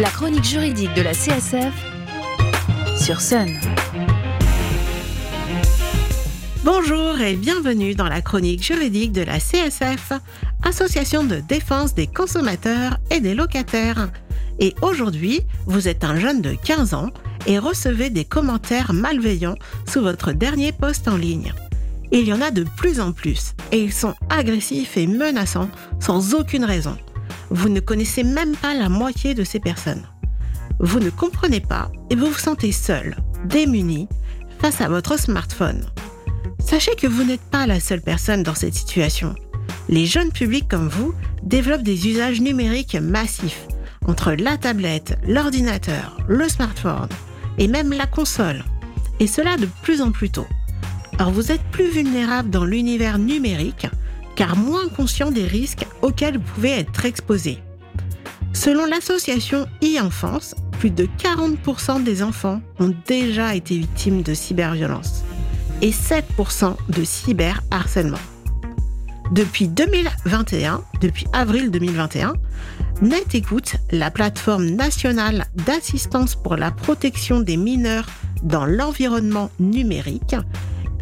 La chronique juridique de la CSF sur Sun. Bonjour et bienvenue dans la chronique juridique de la CSF, Association de défense des consommateurs et des locataires. Et aujourd'hui, vous êtes un jeune de 15 ans et recevez des commentaires malveillants sous votre dernier post en ligne. Il y en a de plus en plus et ils sont agressifs et menaçants sans aucune raison. Vous ne connaissez même pas la moitié de ces personnes. Vous ne comprenez pas et vous vous sentez seul, démuni, face à votre smartphone. Sachez que vous n'êtes pas la seule personne dans cette situation. Les jeunes publics comme vous développent des usages numériques massifs entre la tablette, l'ordinateur, le smartphone et même la console. Et cela de plus en plus tôt. Alors vous êtes plus vulnérable dans l'univers numérique car moins conscient des risques auxquels vous pouvez être exposé. Selon l'association e-enfance, plus de 40% des enfants ont déjà été victimes de cyberviolence et 7% de cyberharcèlement. Depuis 2021, depuis avril 2021, NetEcoute, la plateforme nationale d'assistance pour la protection des mineurs dans l'environnement numérique,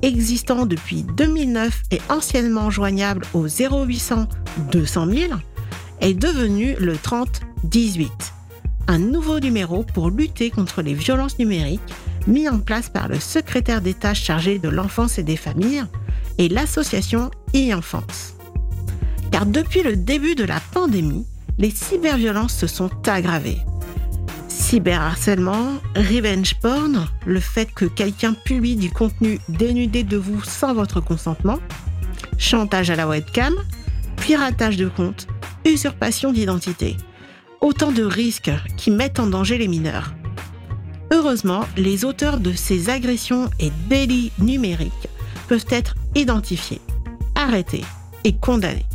existant depuis 2009 et anciennement joignable au 0800 200 000, est devenu le 3018, un nouveau numéro pour lutter contre les violences numériques mis en place par le secrétaire d'État chargé de l'enfance et des familles et l'association e-enfance. Car depuis le début de la pandémie, les cyberviolences se sont aggravées cyberharcèlement, revenge porn, le fait que quelqu'un publie du contenu dénudé de vous sans votre consentement, chantage à la webcam, piratage de compte, usurpation d'identité. Autant de risques qui mettent en danger les mineurs. Heureusement, les auteurs de ces agressions et délits numériques peuvent être identifiés, arrêtés et condamnés.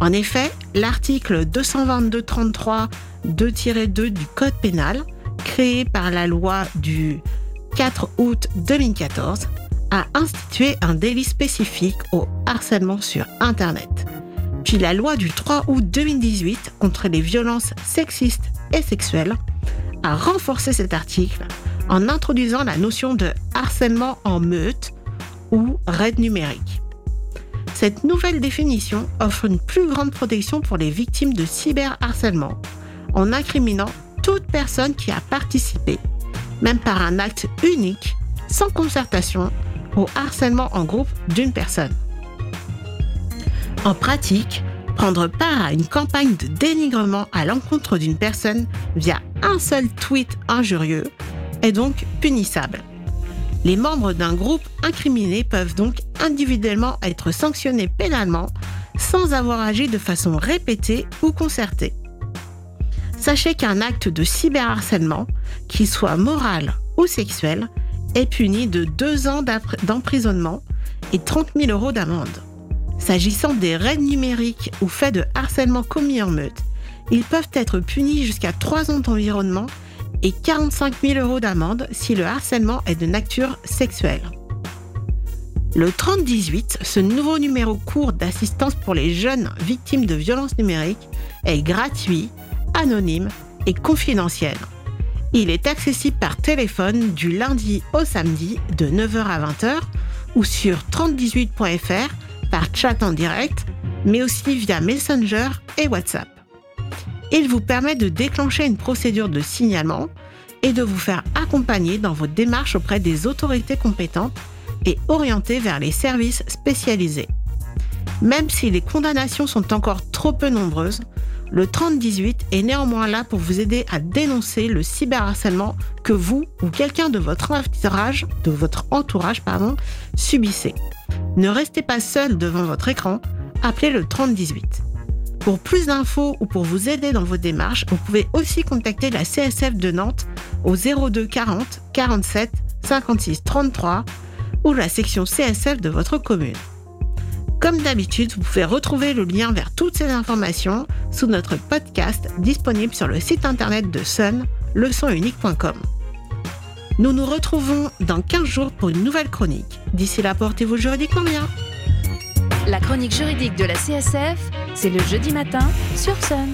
En effet, l'article 222-33 2-2 du Code pénal, créé par la loi du 4 août 2014, a institué un délit spécifique au harcèlement sur Internet. Puis la loi du 3 août 2018 contre les violences sexistes et sexuelles a renforcé cet article en introduisant la notion de harcèlement en meute ou raid numérique. Cette nouvelle définition offre une plus grande protection pour les victimes de cyberharcèlement en incriminant toute personne qui a participé, même par un acte unique, sans concertation, au harcèlement en groupe d'une personne. En pratique, prendre part à une campagne de dénigrement à l'encontre d'une personne via un seul tweet injurieux est donc punissable. Les membres d'un groupe incriminé peuvent donc individuellement être sanctionnés pénalement sans avoir agi de façon répétée ou concertée. Sachez qu'un acte de cyberharcèlement, qu'il soit moral ou sexuel, est puni de deux ans d'emprisonnement et 30 000 euros d'amende. S'agissant des raids numériques ou faits de harcèlement commis en meute, ils peuvent être punis jusqu'à 3 ans d'environnement et 45 000 euros d'amende si le harcèlement est de nature sexuelle. Le 3018, ce nouveau numéro court d'assistance pour les jeunes victimes de violences numériques, est gratuit anonyme et confidentiel. Il est accessible par téléphone du lundi au samedi de 9h à 20h ou sur 3018.fr par chat en direct, mais aussi via Messenger et WhatsApp. Il vous permet de déclencher une procédure de signalement et de vous faire accompagner dans vos démarches auprès des autorités compétentes et orienter vers les services spécialisés. Même si les condamnations sont encore trop peu nombreuses, le 3018 est néanmoins là pour vous aider à dénoncer le cyberharcèlement que vous ou quelqu'un de votre entourage, de votre entourage subissez. Ne restez pas seul devant votre écran, appelez le 3018. Pour plus d'infos ou pour vous aider dans vos démarches, vous pouvez aussi contacter la CSF de Nantes au 02 40 47 56 33 ou la section CSF de votre commune. Comme d'habitude, vous pouvez retrouver le lien vers toutes ces informations sous notre podcast disponible sur le site internet de Sun, leçonunique.com. Nous nous retrouvons dans 15 jours pour une nouvelle chronique. D'ici là, portez-vous juridiquement bien. La chronique juridique de la CSF, c'est le jeudi matin sur Sun.